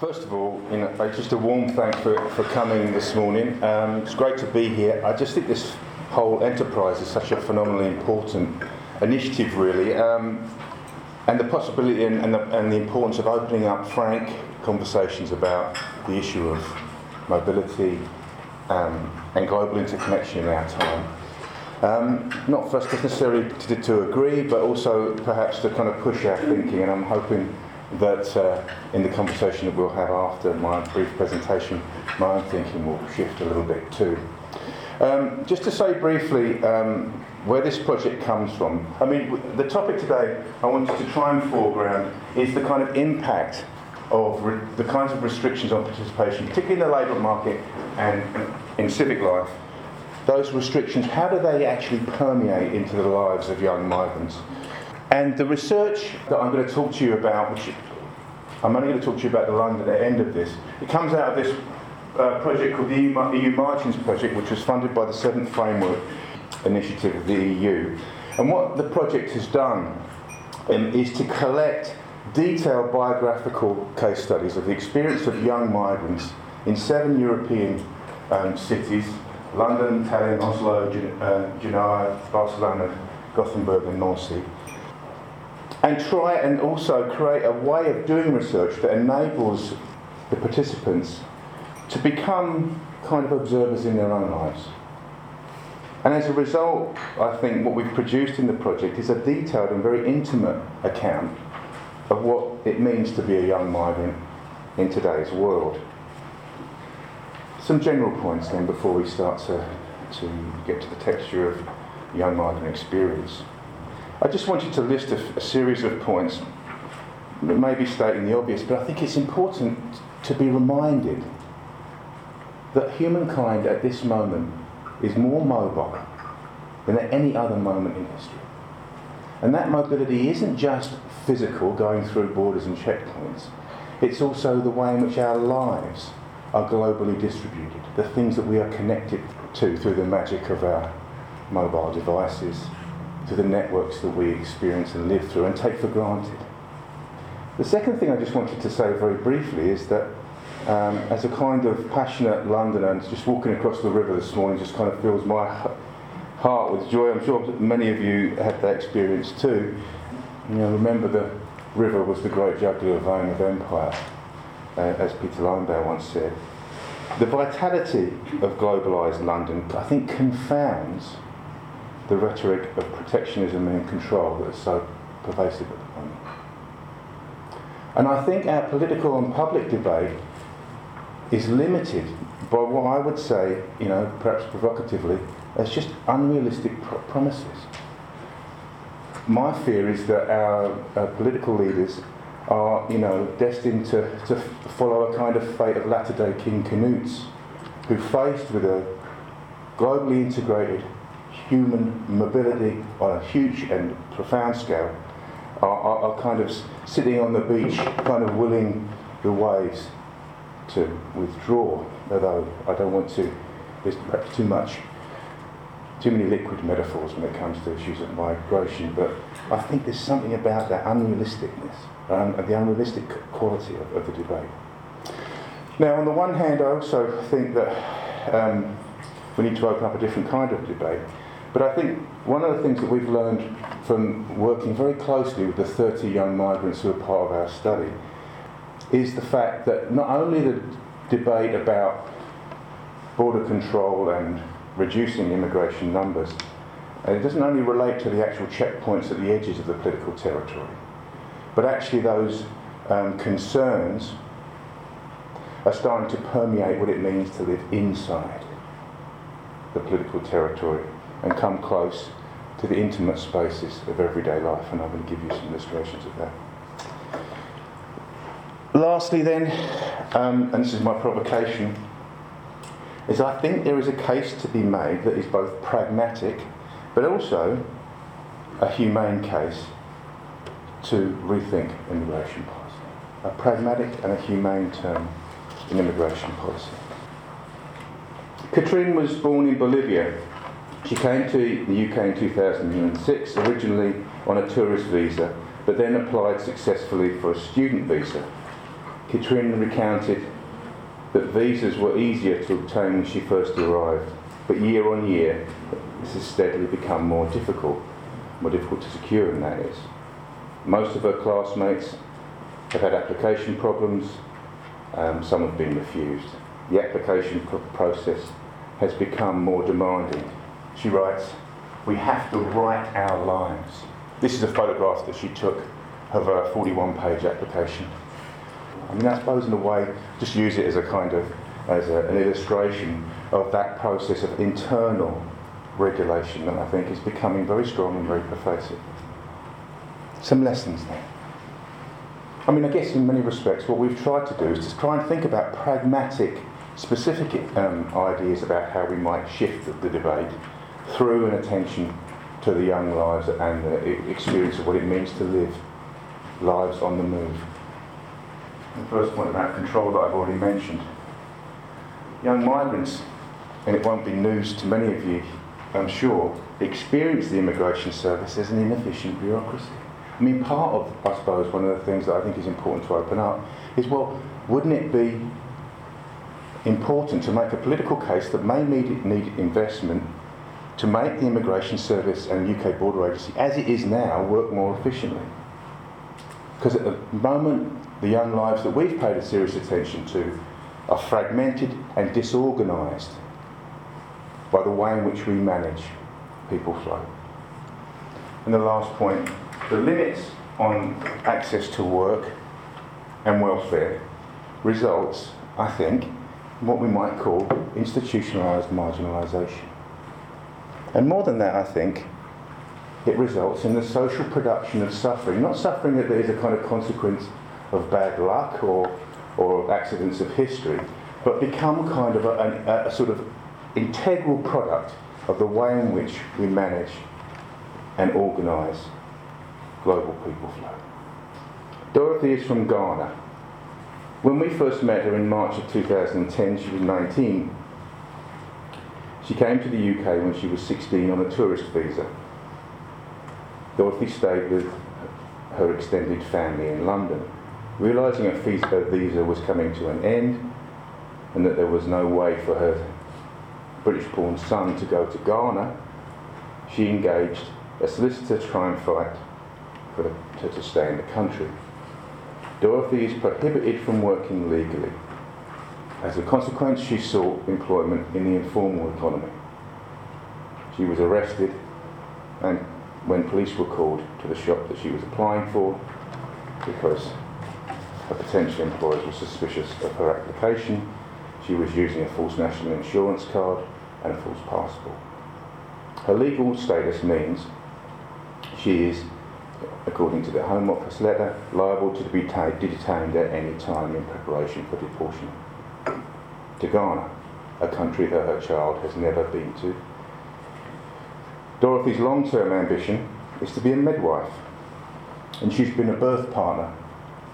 First of all, you know, just a warm thank for, for coming this morning. Um, it's great to be here. I just think this whole enterprise is such a phenomenally important initiative, really, um, and the possibility and, and, the, and the importance of opening up frank conversations about the issue of mobility um, and global interconnection in our time. Um, not for us necessarily to, to agree, but also perhaps to kind of push our thinking, and I'm hoping that uh, in the conversation that we'll have after my brief presentation, my own thinking will shift a little bit too. Um, just to say briefly um, where this project comes from. I mean, the topic today I wanted to try and foreground is the kind of impact of re- the kinds of restrictions on participation, particularly in the labour market and in civic life. Those restrictions, how do they actually permeate into the lives of young migrants? And the research that I'm going to talk to you about, which I'm only going to talk to you about the London at the end of this, it comes out of this uh, project called the EU Margins Project, which was funded by the Seventh Framework Initiative of the EU. And what the project has done um, is to collect detailed biographical case studies of the experience of young migrants in seven European um, cities London, Tallinn, Oslo, uh, Genoa, Barcelona, Gothenburg, and Nancy and try and also create a way of doing research that enables the participants to become kind of observers in their own lives. And as a result, I think what we've produced in the project is a detailed and very intimate account of what it means to be a young migrant in today's world. Some general points then before we start to, to get to the texture of young migrant experience. I just wanted to list a, a series of points, maybe stating the obvious, but I think it's important to be reminded that humankind at this moment is more mobile than at any other moment in history. And that mobility isn't just physical, going through borders and checkpoints, it's also the way in which our lives are globally distributed, the things that we are connected to through the magic of our mobile devices, to the networks that we experience and live through and take for granted. The second thing I just wanted to say very briefly is that um, as a kind of passionate Londoner, just walking across the river this morning just kind of fills my heart with joy. I'm sure many of you had that experience too. You know, remember the river was the great jugular vein of empire, uh, as Peter Linebaugh once said. The vitality of globalised London, I think, confounds the rhetoric of protectionism and control that is so pervasive at the moment. And I think our political and public debate is limited by what I would say, you know, perhaps provocatively, as just unrealistic pro- promises. My fear is that our, our, political leaders are, you know, destined to, to follow a kind of fate of latter-day King Canute's, who faced with a globally integrated human mobility on a huge and profound scale are, are, are, kind of sitting on the beach, kind of willing the waves to withdraw. Although I don't want to, there's perhaps too much, too many liquid metaphors when it comes to issues of migration, but I think there's something about that unrealisticness um, and the unrealistic quality of, of, the debate. Now, on the one hand, I also think that um, we need to open up a different kind of debate. But I think one of the things that we've learned from working very closely with the 30 young migrants who are part of our study is the fact that not only the debate about border control and reducing immigration numbers, and it doesn't only relate to the actual checkpoints at the edges of the political territory, but actually those um, concerns are starting to permeate what it means to live inside the political territory and come close to the intimate spaces of everyday life. And I'm going to give you some illustrations of that. Lastly, then, um, and this is my provocation, is I think there is a case to be made that is both pragmatic but also a humane case to rethink immigration policy. A pragmatic and a humane term in immigration policy. Katrin was born in Bolivia she came to the UK in 2006, originally on a tourist visa, but then applied successfully for a student visa. Katrina recounted that visas were easier to obtain when she first arrived, but year on year, this has steadily become more difficult, more difficult to secure in that is. Most of her classmates have had application problems, um, some have been refused. The application pr- process has become more demanding. She writes, We have to write our lives. This is a photograph that she took of a 41 page application. I mean, I suppose in a way, just use it as a kind of, as a, an illustration of that process of internal regulation that I think is becoming very strong and very pervasive. Some lessons there. I mean, I guess in many respects, what we've tried to do is to try and think about pragmatic, specific um, ideas about how we might shift the, the debate through an attention to the young lives and the experience of what it means to live lives on the move. The first point about control that I've already mentioned. Young migrants, and it won't be news to many of you, I'm sure, experience the immigration service as an inefficient bureaucracy. I mean, part of, I suppose, one of the things that I think is important to open up is well, wouldn't it be important to make a political case that may need, need investment to make the immigration service and UK border agency, as it is now, work more efficiently? Because at the moment, the young lives that we've paid a serious attention to are fragmented and disorganised by the way in which we manage people flow. And the last point the limits on access to work and welfare results, I think, in what we might call institutionalised marginalisation. And more than that, I think, it results in the social production of suffering. Not suffering that is a kind of consequence of bad luck or, or accidents of history, but become kind of a, a, a sort of integral product of the way in which we manage and organise global people flow. Dorothy is from Ghana. When we first met her in March of 2010, she was 19. She came to the UK when she was 16 on a tourist visa. Dorothy stayed with her extended family in London. Realising her visa was coming to an end and that there was no way for her British born son to go to Ghana, she engaged a solicitor to try and fight for her to stay in the country. Dorothy is prohibited from working legally. As a consequence, she sought employment in the informal economy. She was arrested and when police were called to the shop that she was applying for because her potential employers were suspicious of her application. She was using a false national insurance card and a false passport. Her legal status means she is, according to the Home Office letter, liable to be detained at any time in preparation for deportation to Ghana, a country that her child has never been to Dorothy's long term ambition is to be a midwife, and she's been a birth partner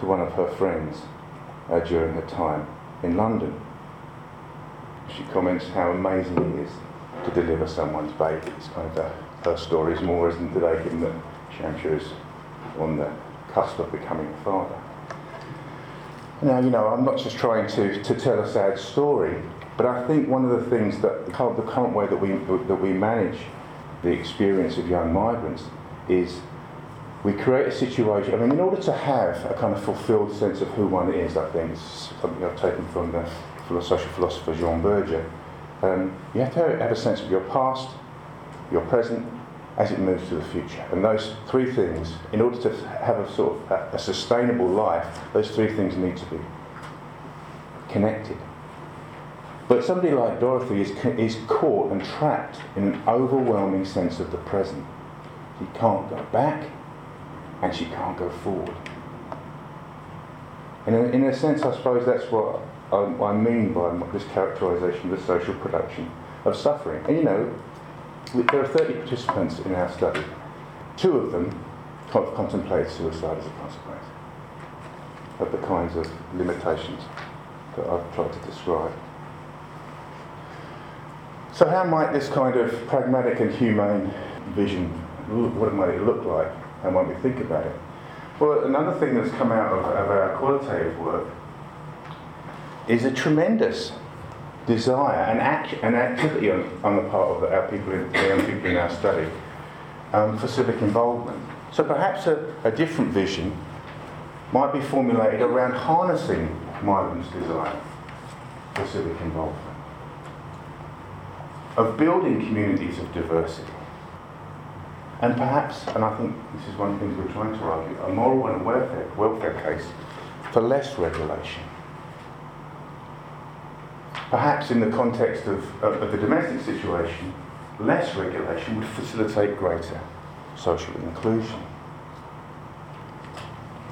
to one of her friends uh, during her time in London. She comments how amazing it is to deliver someone's baby. It's kind of her story is more, isn't today, given that Shamsha is on the cusp of becoming a father. Now, you know, I'm not just trying to, to tell a sad story, but I think one of the things that the current way that we, that we manage the experience of young migrants is we create a situation. I mean, in order to have a kind of fulfilled sense of who one is, I think it's something I've taken from the social philosopher John Berger. Um, you have to have a sense of your past, your present, as it moves to the future. And those three things, in order to have a sort of a, a sustainable life, those three things need to be connected. But somebody like Dorothy is, is caught and trapped in an overwhelming sense of the present. She can't go back and she can't go forward. In, in a sense, I suppose that's what I, I mean by this characterisation of the social production of suffering. And you know, there are 30 participants in our study. Two of them contemplate suicide as a consequence of the kinds of limitations that I've tried to describe. So, how might this kind of pragmatic and humane vision, what might it look like? How might we think about it? Well, another thing that's come out of, of our qualitative work is a tremendous desire and, act, and activity on, on the part of our people, in, the young people in our study, um, for civic involvement. So perhaps a, a different vision might be formulated around harnessing migrants' desire for civic involvement, of building communities of diversity, and perhaps, and I think this is one of the things we're trying to argue, a moral and welfare, welfare case for less regulation. Perhaps in the context of, of, of the domestic situation, less regulation would facilitate greater social inclusion.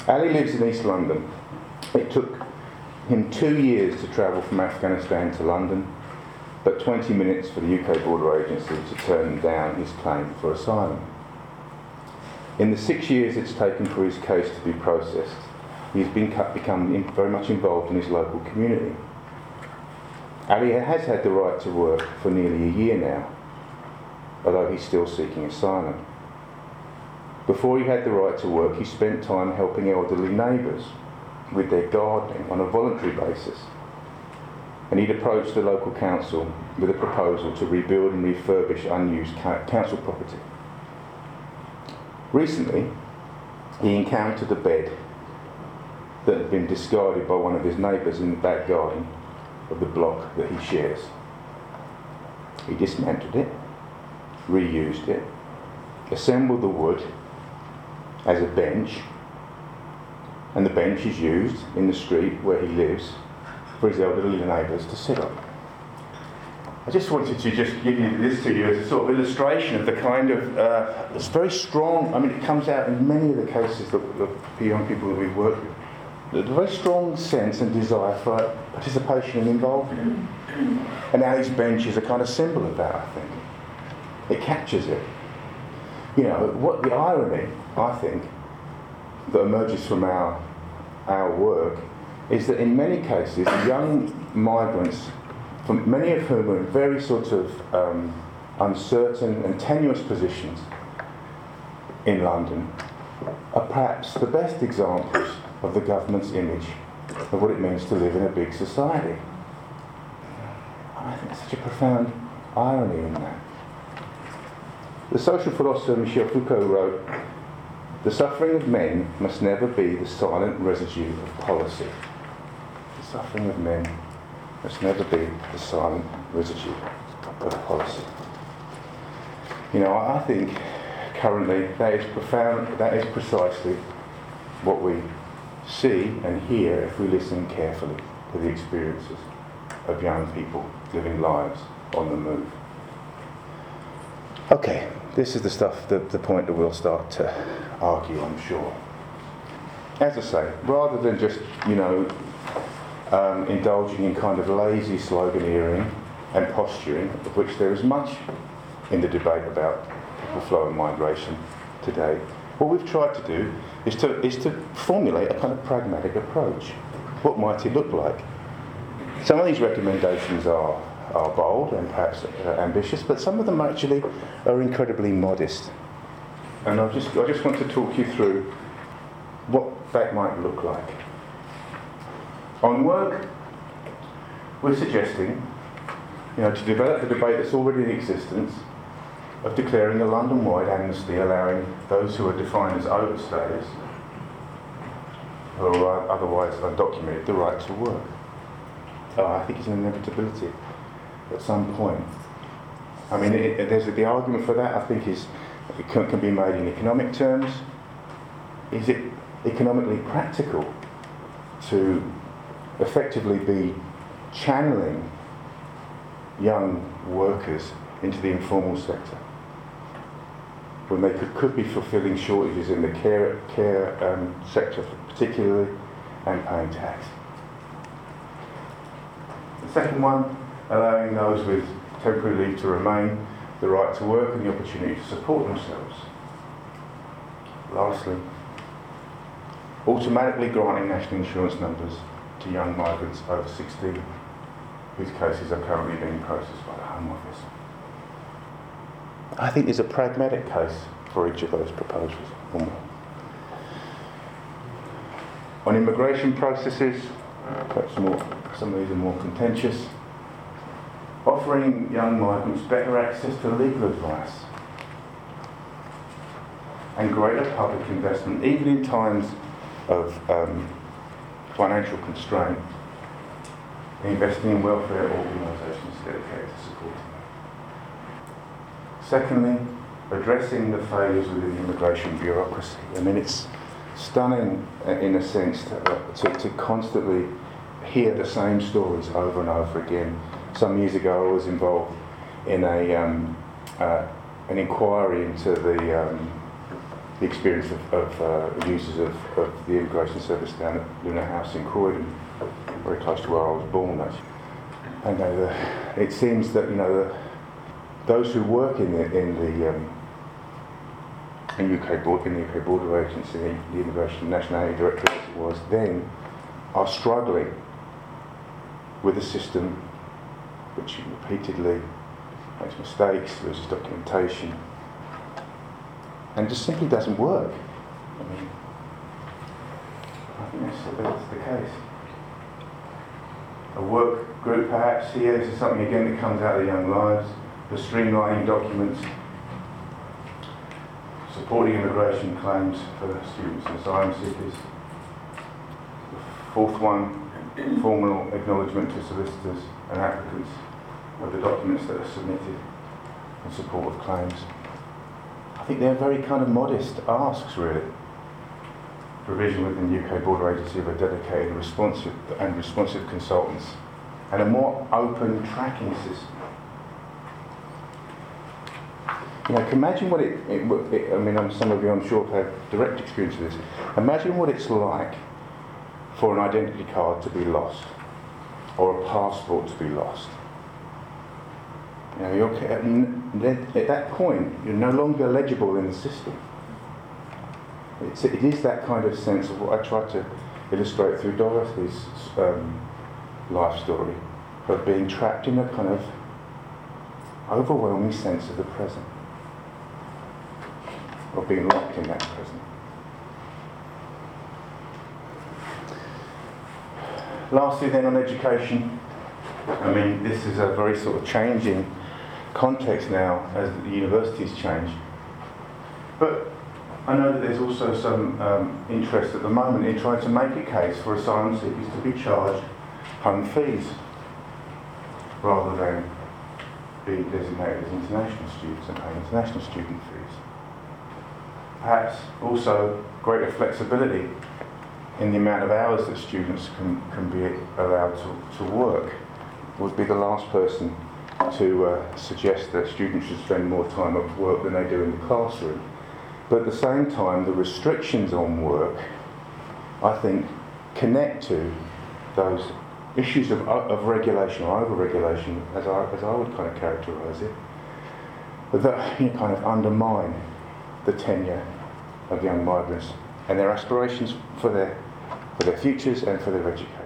Ali lives in East London. It took him two years to travel from Afghanistan to London, but 20 minutes for the UK Border Agency to turn down his claim for asylum. In the six years it's taken for his case to be processed, he's been, become very much involved in his local community. Ali has had the right to work for nearly a year now, although he's still seeking asylum. Before he had the right to work, he spent time helping elderly neighbours with their gardening on a voluntary basis. And he'd approached the local council with a proposal to rebuild and refurbish unused council property. Recently, he encountered a bed that had been discarded by one of his neighbours in the back garden of the block that he shares. He dismantled it, reused it, assembled the wood as a bench, and the bench is used in the street where he lives for his elderly neighbours to sit on. I just wanted to just give you this to you as a sort of illustration of the kind of uh, it's very strong. I mean, it comes out in many of the cases that, the young people that we work with a very strong sense and desire for participation and involvement. And Ali's bench is a kind of symbol of that, I think. It captures it. You know, what the irony, I think, that emerges from our, our work is that in many cases, young migrants, from many of whom are in very sort of um, uncertain and tenuous positions in London, are perhaps the best examples of the government's image of what it means to live in a big society. I think there's such a profound irony in that. The social philosopher Michel Foucault wrote, The suffering of men must never be the silent residue of policy. The suffering of men must never be the silent residue of policy. You know, I think currently that is profound, that is precisely what we see and hear if we listen carefully to the experiences of young people living lives on the move. Okay, this is the stuff, the, the point that we'll start to argue, I'm sure. As I say, rather than just, you know, um, indulging in kind of lazy sloganeering and posturing, of which there is much in the debate about people flow and migration today, what we've tried to do is to, is to formulate a kind of pragmatic approach. What might it look like? Some of these recommendations are, are bold and perhaps uh, ambitious, but some of them actually are incredibly modest. And I just, I just want to talk you through what that might look like. On work, we're suggesting you know, to develop the debate that's already in existence of declaring a London-wide amnesty allowing those who are defined as overstayers are otherwise undocumented the right to work. Oh, I think it's an inevitability at some point. I mean, it, it, there's the argument for that. I think is it can, can be made in economic terms. Is it economically practical to effectively be channeling young workers into the informal sector? When they could, could be fulfilling shortages in the care, care um, sector particularly and paying tax. The second one, allowing those with temporary leave to remain the right to work and the opportunity to support themselves. Lastly, automatically granting national insurance numbers to young migrants over 16 whose cases are currently being processed by the Home Office. I think there's a pragmatic case for each of those proposals. On immigration processes, perhaps more, some of these are more contentious. Offering young migrants better access to legal advice and greater public investment, even in times of um, financial constraint, investing in welfare organisations dedicated to supporting. Secondly, addressing the failures within the immigration bureaucracy. I mean, it's stunning uh, in a sense to, uh, to, to constantly hear the same stories over and over again. Some years ago, I was involved in a, um, uh, an inquiry into the, um, the experience of, of uh, users of, of the immigration service down at Lunar House in Croydon, very close to where I was born. Actually. And uh, it seems that you know the, those who work in the, in the um, in UK board, in the UK Border Agency, the Immigration Nationality Directorate as it was then, are struggling with a system which repeatedly makes mistakes, loses documentation, and just simply doesn't work. I mean, I think that's, that's the case. A work group perhaps here, this is something again that comes out of the Young Lives, the streamlining documents, supporting immigration claims for students and asylum seekers. The fourth one, formal acknowledgement to solicitors and applicants of the documents that are submitted in support of claims. I think they're very kind of modest asks, really. Provision within the UK Border Agency of a dedicated responsive and responsive consultants and a more open tracking system. Imagine what it, it, it I mean, some of you I'm sure have had direct experience of this. Imagine what it's like for an identity card to be lost or a passport to be lost. You know, you're, at that point, you're no longer legible in the system. It's, it is that kind of sense of what I try to illustrate through Dorothy's um, life story of being trapped in a kind of overwhelming sense of the present, of being locked in that prison. Lastly, then, on education, I mean, this is a very sort of changing context now as the universities change. But I know that there's also some um, interest at the moment in trying to make a case for asylum seekers to be charged home fees rather than being designated as international students and paying international student fees. Perhaps also greater flexibility in the amount of hours that students can, can be allowed to, to work would be the last person to uh, suggest that students should spend more time at work than they do in the classroom. But at the same time, the restrictions on work, I think, connect to those issues of, of regulation or over-regulation, as I, as I would kind of characterise it, that you know, kind of undermine the tenure of young migrants and their aspirations for their, for their futures and for their education.